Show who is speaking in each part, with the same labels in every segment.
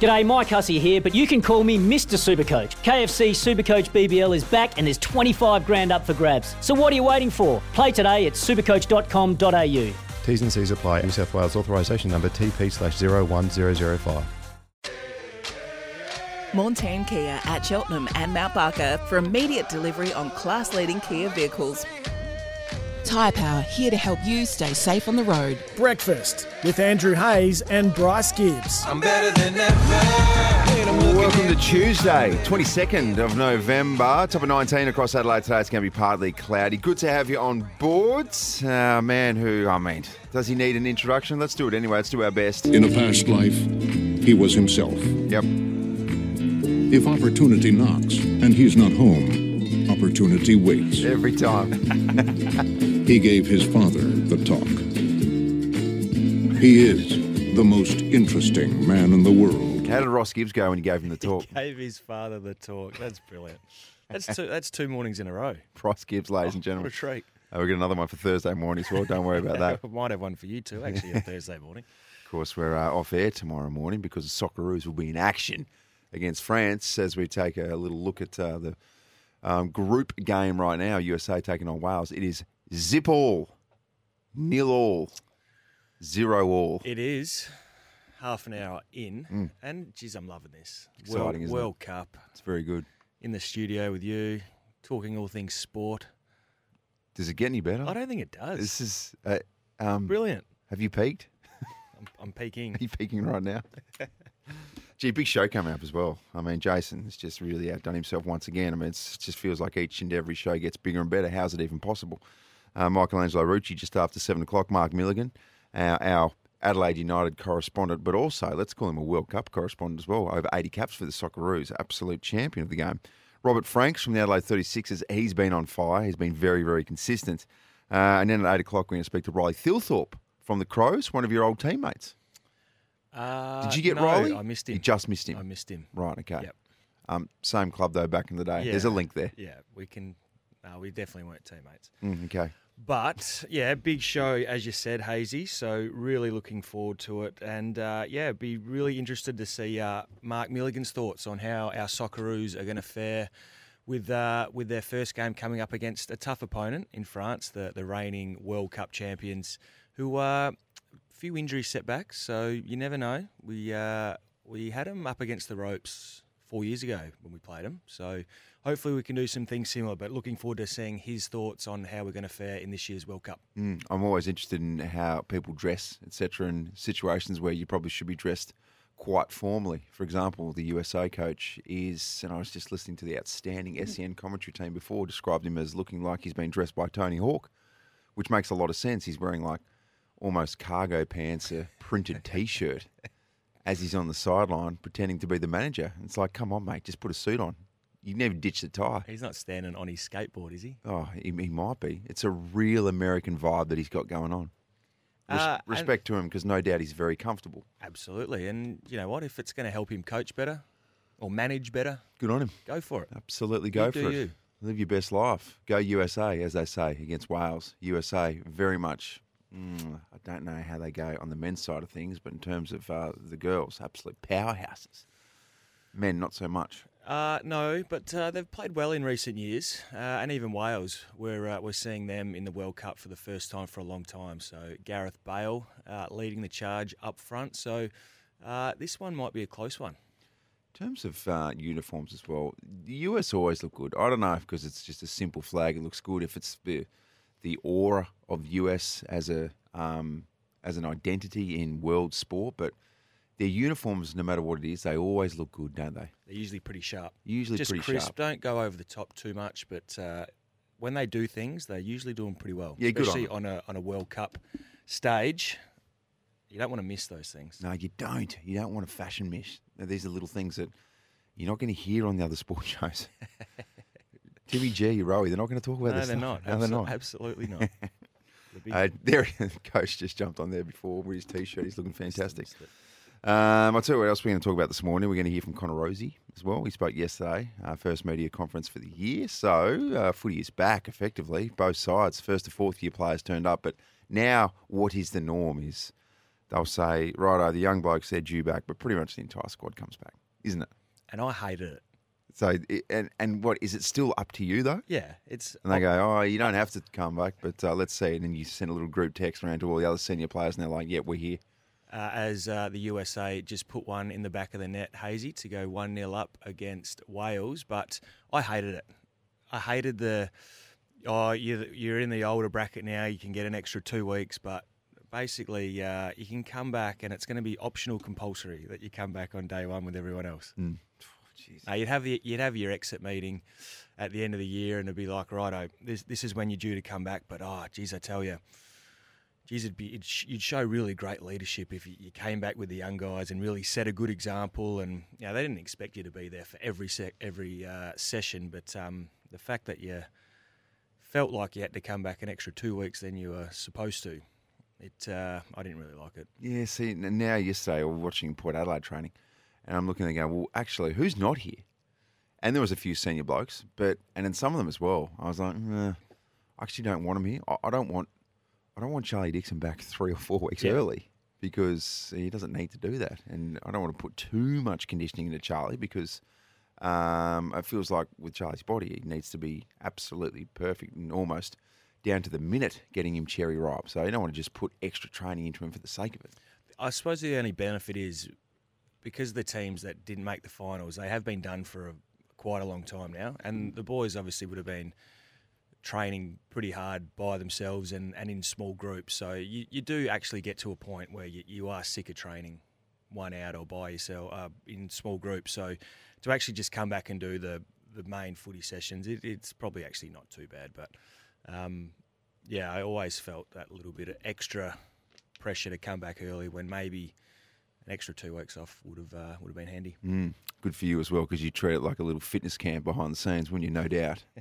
Speaker 1: G'day, Mike Hussey here, but you can call me Mr. Supercoach. KFC Supercoach BBL is back and there's 25 grand up for grabs. So what are you waiting for? Play today at supercoach.com.au.
Speaker 2: T's and C's apply. New South Wales authorisation number TP slash 01005.
Speaker 3: Montane Kia at Cheltenham and Mount Barker for immediate delivery on class leading Kia vehicles.
Speaker 4: Tyre Power here to help you stay safe on the road.
Speaker 5: Breakfast with Andrew Hayes and Bryce Gibbs.
Speaker 6: I'm better than ever.
Speaker 7: Welcome to Tuesday, 22nd of November. Top of 19 across Adelaide today. It's going to be partly cloudy. Good to have you on board. Uh, man who, I mean, does he need an introduction? Let's do it anyway. Let's do our best.
Speaker 8: In a past life, he was himself.
Speaker 7: Yep.
Speaker 8: If opportunity knocks and he's not home, opportunity waits.
Speaker 7: Every time.
Speaker 8: He gave his father the talk. He is the most interesting man in the world.
Speaker 7: How did Ross Gibbs go when he gave him the talk?
Speaker 9: He gave his father the talk. That's brilliant. That's two. That's two mornings in a row.
Speaker 7: Ross Gibbs, ladies and
Speaker 9: What a
Speaker 7: gentlemen.
Speaker 9: treat.
Speaker 7: Uh, we've got another one for Thursday morning as well. Don't worry about that.
Speaker 9: I might have one for you too, actually, on Thursday morning.
Speaker 7: Of course, we're uh, off air tomorrow morning because the Socceroos will be in action against France as we take a little look at uh, the um, group game right now. USA taking on Wales. It is zip all, nil all, zero all.
Speaker 9: It is half an hour in, and geez, I'm loving this.
Speaker 7: Mm. Exciting,
Speaker 9: World,
Speaker 7: isn't it?
Speaker 9: Cup
Speaker 7: It's very good.
Speaker 9: in the studio with you, talking all things sport.
Speaker 7: Does it get any better?
Speaker 9: I don't think it does.
Speaker 7: This is uh, um,
Speaker 9: brilliant.
Speaker 7: Have you peaked?
Speaker 9: I'm, I'm peaking.
Speaker 7: Are you peaking right now? Gee, big show coming up as well. I mean, Jason has just really outdone himself once again. I mean, it just feels like each and every show gets bigger and better. How's it even possible? Uh, Michelangelo Rucci just after seven o'clock. Mark Milligan, our, our Adelaide United correspondent, but also let's call him a World Cup correspondent as well. Over 80 caps for the Socceroos, absolute champion of the game. Robert Franks from the Adelaide 36ers, he's been on fire. He's been very, very consistent. Uh, and then at 8 o'clock, we're going to speak to Riley Thilthorpe from the Crows, one of your old teammates.
Speaker 9: Uh,
Speaker 7: Did you get
Speaker 9: no,
Speaker 7: Riley?
Speaker 9: I missed him.
Speaker 7: You just missed him.
Speaker 9: I missed him.
Speaker 7: Right, okay.
Speaker 9: Yep.
Speaker 7: Um, same club though back in the day. There's a link there.
Speaker 9: Yeah, we can. No, we definitely weren't teammates.
Speaker 7: Mm, okay.
Speaker 9: But yeah, big show as you said, Hazy. So really looking forward to it, and uh, yeah, be really interested to see uh, Mark Milligan's thoughts on how our Socceroos are going to fare with uh, with their first game coming up against a tough opponent in France, the the reigning World Cup champions, who are a few injury setbacks. So you never know. We uh, we had them up against the ropes four years ago when we played them. So hopefully we can do some things similar. But looking forward to seeing his thoughts on how we're going to fare in this year's World Cup.
Speaker 7: Mm, I'm always interested in how people dress, etc., in situations where you probably should be dressed quite formally. For example, the USA coach is, and I was just listening to the outstanding SEN commentary team before, described him as looking like he's been dressed by Tony Hawk, which makes a lot of sense. He's wearing like almost cargo pants, a printed T-shirt, as he's on the sideline pretending to be the manager. It's like, come on, mate, just put a suit on. You never ditch the tie.
Speaker 9: He's not standing on his skateboard, is he?
Speaker 7: Oh, he, he might be. It's a real American vibe that he's got going on. Res-
Speaker 9: Uh,
Speaker 7: respect to him because no doubt he's very comfortable.
Speaker 9: Absolutely. And you know what? If it's going to help him coach better or manage better,
Speaker 7: Good on him.
Speaker 9: go for it.
Speaker 7: Absolutely go
Speaker 9: You
Speaker 7: for it.
Speaker 9: you.
Speaker 7: Live your best life. Go USA, as they say, against Wales. USA, very much. Mm, I don't know how they go on the men's side of things, but in terms of uh, the girls, absolute powerhouses. Men, not so much.
Speaker 9: Uh, no, but uh, they've played well in recent years, uh, and even Wales. We're uh, we're seeing them in the World Cup for the first time for a long time. So Gareth Bale uh, leading the charge up front. So uh, this one might be a close one.
Speaker 7: In terms of uh, uniforms as well, the US always look good. I don't know if because it's just a simple flag, it looks good. If it's the the aura of US as a um, as an identity in world sport, but their uniforms, no matter what it is, they always look good, don't they?
Speaker 9: They're usually pretty sharp.
Speaker 7: Usually
Speaker 9: Just
Speaker 7: pretty
Speaker 9: crisp.
Speaker 7: sharp.
Speaker 9: Don't go over the top too much, but uh, when they do things, they're usually do them pretty well.
Speaker 7: Yeah, good on
Speaker 9: especially on a on a World Cup stage. you don't want to miss those things.
Speaker 7: No, you don't. You don't want a fashion miss. Now, these are little things that you're not going to hear on the other sports shows. Timmy G, Rowie, they're not going to talk about
Speaker 9: no,
Speaker 7: this.
Speaker 9: they're
Speaker 7: stuff.
Speaker 9: not.
Speaker 7: No, they're not.
Speaker 9: Absolutely not. The
Speaker 7: Uh, there, coach just jumped on there before with his t-shirt. He's looking fantastic. Um, I'll tell you what else we're going to talk about this morning. We're going to hear from Connor Rozee as well. He spoke yesterday, uh, first media conference for the year. So uh, footy is back effectively, both sides. First to fourth year players turned up, but now what is the norm is they'll say, righto, the young blokes they're due back, but pretty much the entire squad comes back, isn't it?
Speaker 9: and I hated it.
Speaker 7: So it- and and what is it still up to you though?
Speaker 9: Yeah, it's
Speaker 7: And they go, oh, you don't have to come back, but uh, let's see. And then you send a little group text around to all the other senior players, and they're like, yeah, we're here.
Speaker 9: uh, as uh, the USA just put one in the back of the net, Hazy, to go 1 0 up against Wales. But I hated it. I hated the, oh, you're, you're in the older bracket now, you can get an extra two weeks, but basically uh, you can come back and it's going to be optional compulsory that you come back on day one with everyone else.
Speaker 7: Mm.
Speaker 9: Now, you'd have the, you'd have your exit meeting at the end of the year, and it'd be like, righto, this this is when you're due to come back. But oh, geez, I tell you, geez, it'd be it'd, you'd show really great leadership if you, you came back with the young guys and really set a good example. And you know, they didn't expect you to be there for every sec, every uh, session, but um, the fact that you felt like you had to come back an extra two weeks than you were supposed to, it uh, I didn't really like it.
Speaker 7: Yeah, see, now yesterday was watching Port Adelaide training, and I'm looking and going, well, actually, who's not here? And there was a few senior blokes, but and then some of them as well. I was like, nah, I actually don't want them here. I, I don't want, I don't want Charlie Dixon back three or four weeks
Speaker 9: Yeah.
Speaker 7: early because he doesn't need to do that, and I don't want to put too much conditioning into Charlie because um, it feels like with Charlie's body, he needs to be absolutely perfect and almost down to the minute getting him cherry ripe. So you don't want to just put extra training into him for the sake of it.
Speaker 9: I suppose the only benefit is because the teams that didn't make the finals, they have been done for a, quite a long time now, and the boys obviously would have been training pretty hard by themselves and, and in small groups. So you, you do actually get to a point where you, you are sick of training one out or by yourself uh, in small groups. So to actually just come back and do the, the main footy sessions, it, it's probably actually not too bad. But um, yeah, I always felt that little bit of extra pressure to come back early when maybe an extra two weeks off would have uh, would have been handy.
Speaker 7: Mm, good for you as well because you treat it like a little fitness camp behind the scenes, when you no doubt.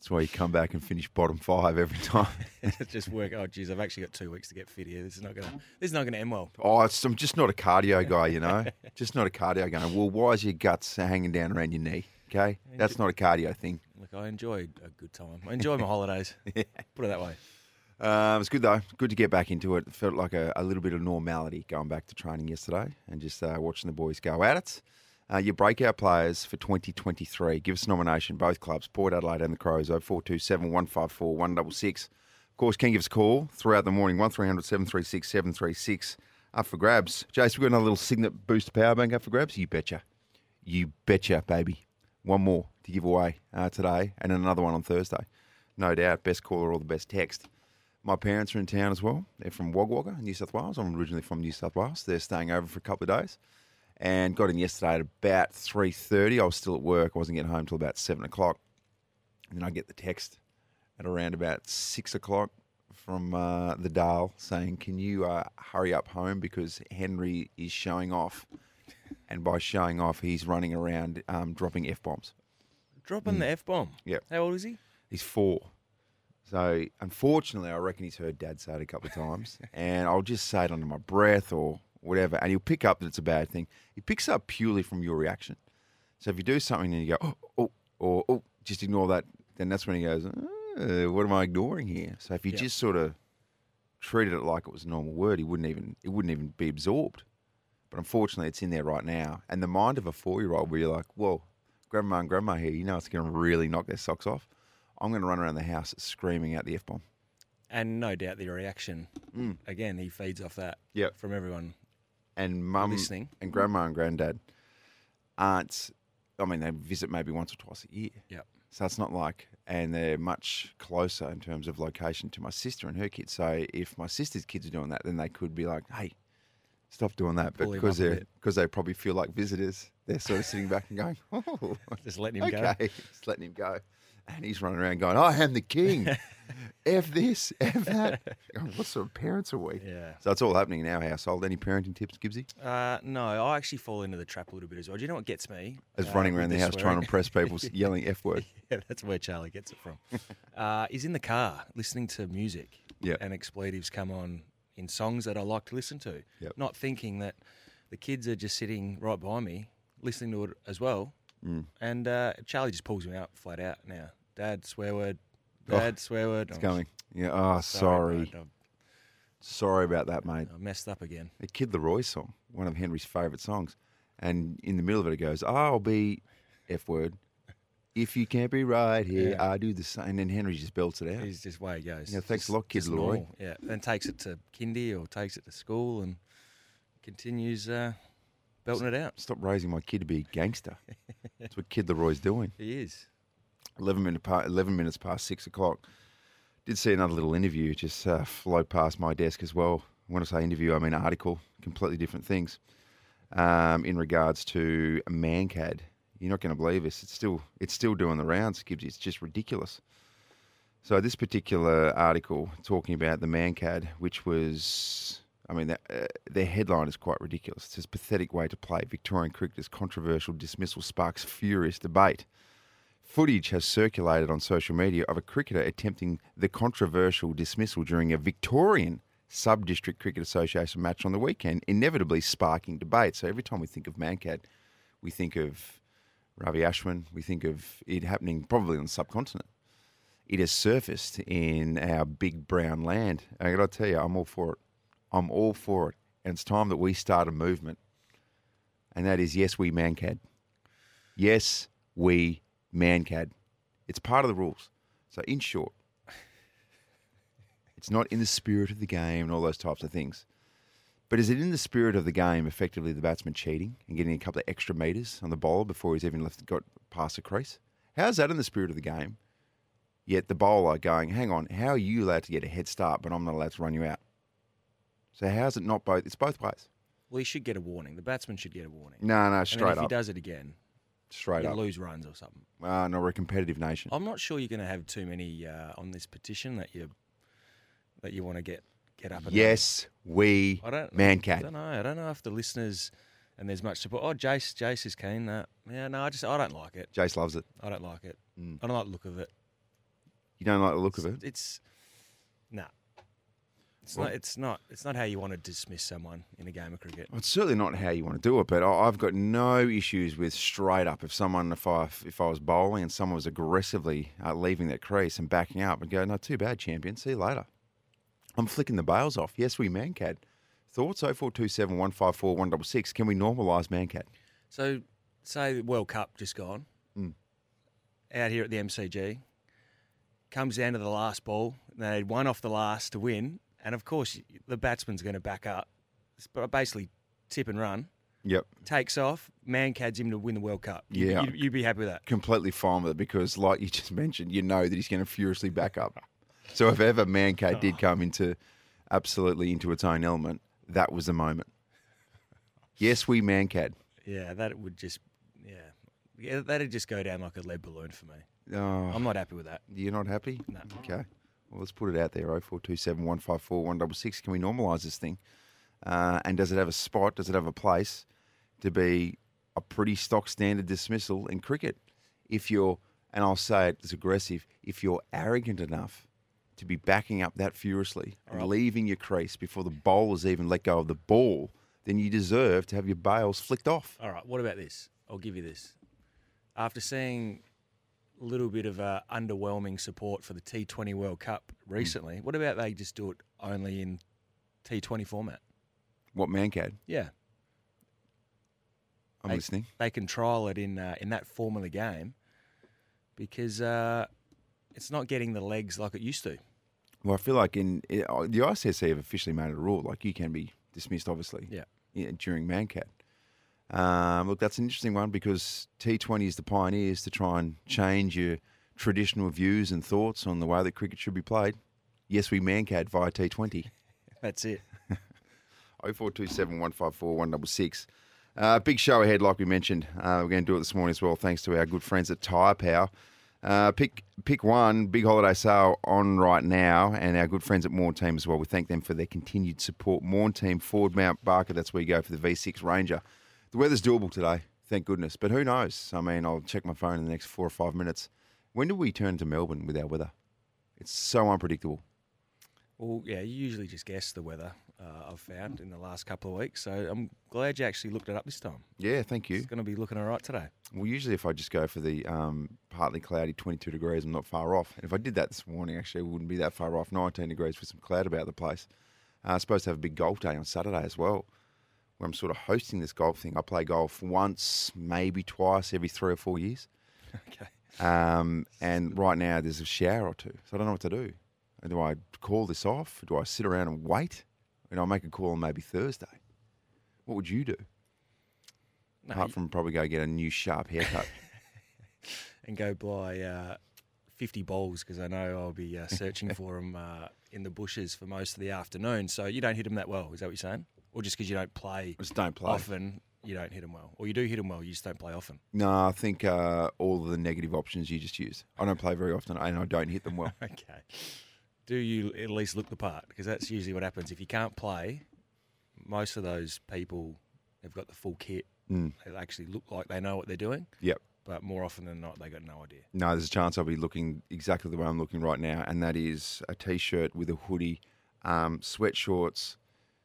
Speaker 7: That's why you come back and finish bottom five every time.
Speaker 9: just work. Oh, geez, I've actually got two weeks to get fit here. This is not gonna. This is not gonna end well.
Speaker 7: oh, I'm just not a cardio guy, you know. just not a cardio guy. Well, why is your guts hanging down around your knee? Okay, that's not a cardio thing.
Speaker 9: Look, I enjoy a good time. I enjoy my holidays. Put it that way.
Speaker 7: Um, it's good though. Good to get back into it. It felt like a, a little bit of normality going back to training yesterday and just uh, watching the boys go at it. Uh, your breakout players for 2023. Give us a nomination, both clubs, Port Adelaide and the Crows, 0427 154 166. Of course, can give us a call throughout the morning, 1300 736 736. Up for grabs. Jace, we've got another little Cygnett Boost Power Bank up for grabs. You betcha. You betcha, baby. One more to give away uh, today and another one on Thursday. No doubt. Best caller or the best text. My parents are in town as well. They're from Wagga Wagga, New South Wales. I'm originally from New South Wales. They're staying over for a couple of days, and got in yesterday at about three thirty. I was still at work. I wasn't getting home till about seven o'clock, and then I get the text at around about six o'clock from uh, the Dale saying, "Can you uh, hurry up home because Henry is showing off." And by showing off, he's running around um, dropping f bombs.
Speaker 9: Dropping the f bomb.
Speaker 7: Yeah.
Speaker 9: How old is he?
Speaker 7: He's four. So unfortunately, I reckon he's heard Dad say it a couple of times, and I'll just say it under my breath or whatever, and he'll pick up that it's a bad thing. He picks up purely from your reaction. So if you do something and you go, oh, oh, or oh, just ignore that, then that's when he goes, uh, what am I ignoring here? So if you
Speaker 9: Yeah.
Speaker 7: just sort of treated it like it was a normal word, he wouldn't even it wouldn't even be absorbed. But unfortunately, it's in there right now. And the mind of a four-year-old, where you're like, well, grandma and grandma here, you know, it's going to really knock their socks off. I'm going to run around the house screaming out the f bomb.
Speaker 9: And no doubt the reaction.
Speaker 7: Mm.
Speaker 9: Again, he feeds off that.
Speaker 7: Yep.
Speaker 9: From everyone.
Speaker 7: And mum
Speaker 9: Listening.
Speaker 7: and grandma and granddad aren't. I mean, they visit maybe once or twice a year.
Speaker 9: Yep.
Speaker 7: So it's not like, and they're much closer in terms of location to my sister and her kids. So if my sister's kids are doing that, then they could be like, "Hey, stop doing that." But because they because they probably feel like visitors, they're sort of sitting back and going, "Oh,
Speaker 9: Just letting him go.
Speaker 7: okay, just letting him go." And he's running around going, I am the king. F this, F that. Going, what sort of parents are we?
Speaker 9: Yeah.
Speaker 7: So it's all happening in our household. Any parenting tips, Gibbsy?
Speaker 9: Uh, no, I actually fall into the trap a little bit as well. Do you know what gets me?
Speaker 7: As
Speaker 9: Uh,
Speaker 7: running around the house trying to impress people yelling F word.
Speaker 9: yeah, that's where Charlie gets it from. uh, is in the car listening to music.
Speaker 7: Yep.
Speaker 9: And expletives come on in songs that I like to listen to.
Speaker 7: Yep.
Speaker 9: Not thinking that the kids are just sitting right by me listening to it as well.
Speaker 7: Mm.
Speaker 9: And uh, Charlie just pulls me out flat out now. Dad, swear word.
Speaker 7: Oh,
Speaker 9: Dad, swear word.
Speaker 7: It's
Speaker 9: Oh,
Speaker 7: going. Yeah. Oh, sorry.
Speaker 9: bro,
Speaker 7: Sorry about that, mate.
Speaker 9: I messed up again.
Speaker 7: A Kid LAROI song, one of Henry's favourite songs. And in the middle of it, it goes, I'll be F word. If you can't be right here,
Speaker 9: Yeah.
Speaker 7: I do the same. And then Henry just belts it out.
Speaker 9: He's just way he goes.
Speaker 7: Yeah, thanks
Speaker 9: Just-
Speaker 7: a lot, Kid LAROI.
Speaker 9: normal, Yeah, then takes it to kindy or takes it to school and continues uh, belting it out.
Speaker 7: Stop raising my kid to be a gangster. That's what Kid LAROI's doing.
Speaker 9: He is.
Speaker 7: 11, minute pa 11 minutes past six o'clock. Did see another little interview just uh, float past my desk as well. When I say interview, I mean article, completely different things. Um, in regards to Mankad, you're not going to believe this. It's still it's still doing the rounds. Gibbs. It's just ridiculous. So this particular article talking about the Mankad, which was, I mean, that, uh, their headline is quite ridiculous. It says pathetic way to play. Victorian cricketers' controversial dismissal sparks furious debate. Footage has circulated on social media of a cricketer attempting the controversial dismissal during a Victorian Sub District Cricket Association match on the weekend, inevitably sparking debate. So every time we think of Mankad, we think of Ravi Ashwin, we think of it happening probably on the subcontinent. It has surfaced in our big brown land. And I got to tell you, I'm all for it. I'm all for it. And it's time that we start a movement. And that is Yes, We Mankad. Yes, we Mankad. It's part of the rules. So, in short, it's not in the spirit of the game and all those types of things. But is it in the spirit of the game, effectively, the batsman cheating and getting a couple of extra metres on the bowler before he's even left got past the crease? How's that in the spirit of the game? Yet the bowler going, hang on, how are you allowed to get a head start, but I'm not allowed to run you out? So how's it not both? It's both ways.
Speaker 9: Well, he should get a warning. The batsman should get a warning.
Speaker 7: No, no,
Speaker 9: And then
Speaker 7: straight
Speaker 9: if he does it again,
Speaker 7: Straight
Speaker 9: you
Speaker 7: up.
Speaker 9: lose runs or something.
Speaker 7: Uh, no, we're a competitive nation.
Speaker 9: I'm not sure you're going to have too many uh, on this petition that you that you want to get get up. And
Speaker 7: Yes, we
Speaker 9: I don't. Mankad.
Speaker 7: I
Speaker 9: don't know. I don't know if the listeners and there's much support. Oh, Jace, Jace is keen. Uh, yeah, no, I just I don't like it.
Speaker 7: Jace loves it.
Speaker 9: I don't like it.
Speaker 7: Mm.
Speaker 9: I don't like the look of it.
Speaker 7: You don't like the look of it?
Speaker 9: It's nah. It's
Speaker 7: Well-
Speaker 9: not. It's not. It's not how you want to dismiss someone in a game of cricket.
Speaker 7: Well, it's certainly not how you want to do it, but I've got no issues with straight up. If someone, if I, if I was bowling and someone was aggressively uh, leaving that crease and backing up and go, no, too bad, champion. See you later. I'm flicking the bails off. Yes, we mankad. Thoughts? 0427 154 166. Can we normalise mankad?
Speaker 9: So, say the World Cup just gone
Speaker 7: Mm.
Speaker 9: out here at the MCG, comes down to the last ball. They had one off the last to win, and of course the batsman's going to back up. Basically tip and run.
Speaker 7: Yep.
Speaker 9: Takes off, man cads him to win the World Cup. You,
Speaker 7: Yeah.
Speaker 9: you, you'd be happy with that.
Speaker 7: Completely fine with it because, like you just mentioned, you know that he's going to furiously back up. So if ever mankad did oh. come into absolutely into its own element, that was the moment. Yes, we mankad.
Speaker 9: Yeah, that would just yeah, yeah, that'd just go down like a lead balloon for me.
Speaker 7: Oh.
Speaker 9: I'm not happy with that.
Speaker 7: You're not happy?
Speaker 9: No.
Speaker 7: Okay. Well, let's put it out there. 0427 154 166. Can we normalise this thing? Uh, and does it have a spot? Does it have a place to be a pretty stock standard dismissal in cricket? If you're, and I'll say it as aggressive, if you're arrogant enough to be backing up that furiously and leaving your crease before the bowlers even let go of the ball, then you deserve to have your bails flicked off.
Speaker 9: All right, what about this? I'll give you this. After seeing little bit of uh, underwhelming support for the T20 World Cup recently, what about they just do it only in T20 format?
Speaker 7: What Mankad?
Speaker 9: Yeah.
Speaker 7: I'm
Speaker 9: they,
Speaker 7: listening.
Speaker 9: They can trial it in uh, in that form of the game because uh, it's not getting the legs like it used to.
Speaker 7: Well, I feel like in it, uh, the ICC have officially made it a rule. Like you can be dismissed, obviously.
Speaker 9: Yeah.
Speaker 7: yeah, during Mankad. Um, look, that's an interesting one because T20 is the pioneers to try and change your traditional views and thoughts on the way that cricket should be played. Yes, we Mankad via T20.
Speaker 9: That's it.
Speaker 7: 0427 154 166. Uh, big show ahead, like we mentioned. Uh, we're going to do it this morning as well, thanks to our good friends at Tyre Power. Uh, pick pick one, big holiday sale on right now, and our good friends at Morn Team as well. We thank them for their continued support. Morn Team, Ford Mount Barker, that's where you go for the V6 Ranger. The weather's doable today, thank goodness, but who knows? I mean, I'll check my phone in the next four or five minutes. When do we turn to Melbourne with our weather? It's so unpredictable.
Speaker 9: Well, yeah, you usually just guess the weather. Uh, I've found in the last couple of weeks, so I'm glad you actually looked it up this time.
Speaker 7: Yeah, thank you.
Speaker 9: It's going to be looking all right today.
Speaker 7: Well, usually if I just go for the um, partly cloudy 22 degrees, I'm not far off. And if I did that this morning, actually, it wouldn't be that far off. 19 degrees with some cloud about the place. Uh, supposed to have a big golf day on Saturday as well, where I'm sort of hosting this golf thing. I play golf once, maybe twice every three or four years.
Speaker 9: Okay.
Speaker 7: Um, and right now there's a shower or two, so I don't know what to do. Do I call this off? Do I sit around and wait? And I'll make a call on maybe Thursday. What would you do?
Speaker 9: No,
Speaker 7: Apart
Speaker 9: you-
Speaker 7: from probably go get a new sharp haircut.
Speaker 9: and go buy uh, 50 bowls because I know I'll be uh, searching for them uh, in the bushes for most of the afternoon. So you don't hit them that well, is that what you're saying? Or just because you don't play
Speaker 7: Just don't play.
Speaker 9: often, you don't hit them well? Or you do hit them well, you just don't play often?
Speaker 7: No, I think uh, all of the negative options you just used. I don't play very often and I don't hit them well.
Speaker 9: Okay. Do you at least look the part? Because that's usually what happens. If you can't play, most of those people have got the full kit.
Speaker 7: Mm.
Speaker 9: They actually look like they know what they're doing,
Speaker 7: Yep.
Speaker 9: But more often than not, they got no idea.
Speaker 7: No, there's a chance I'll be looking exactly the way I'm looking right now, and that is a t-shirt with a hoodie, um, sweatshorts,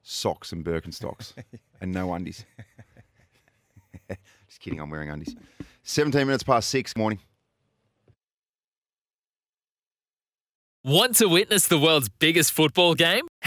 Speaker 7: socks, and Birkenstocks, and no undies. Just kidding, I'm wearing undies. 17 minutes past six morning.
Speaker 10: Want to witness the world's biggest football game?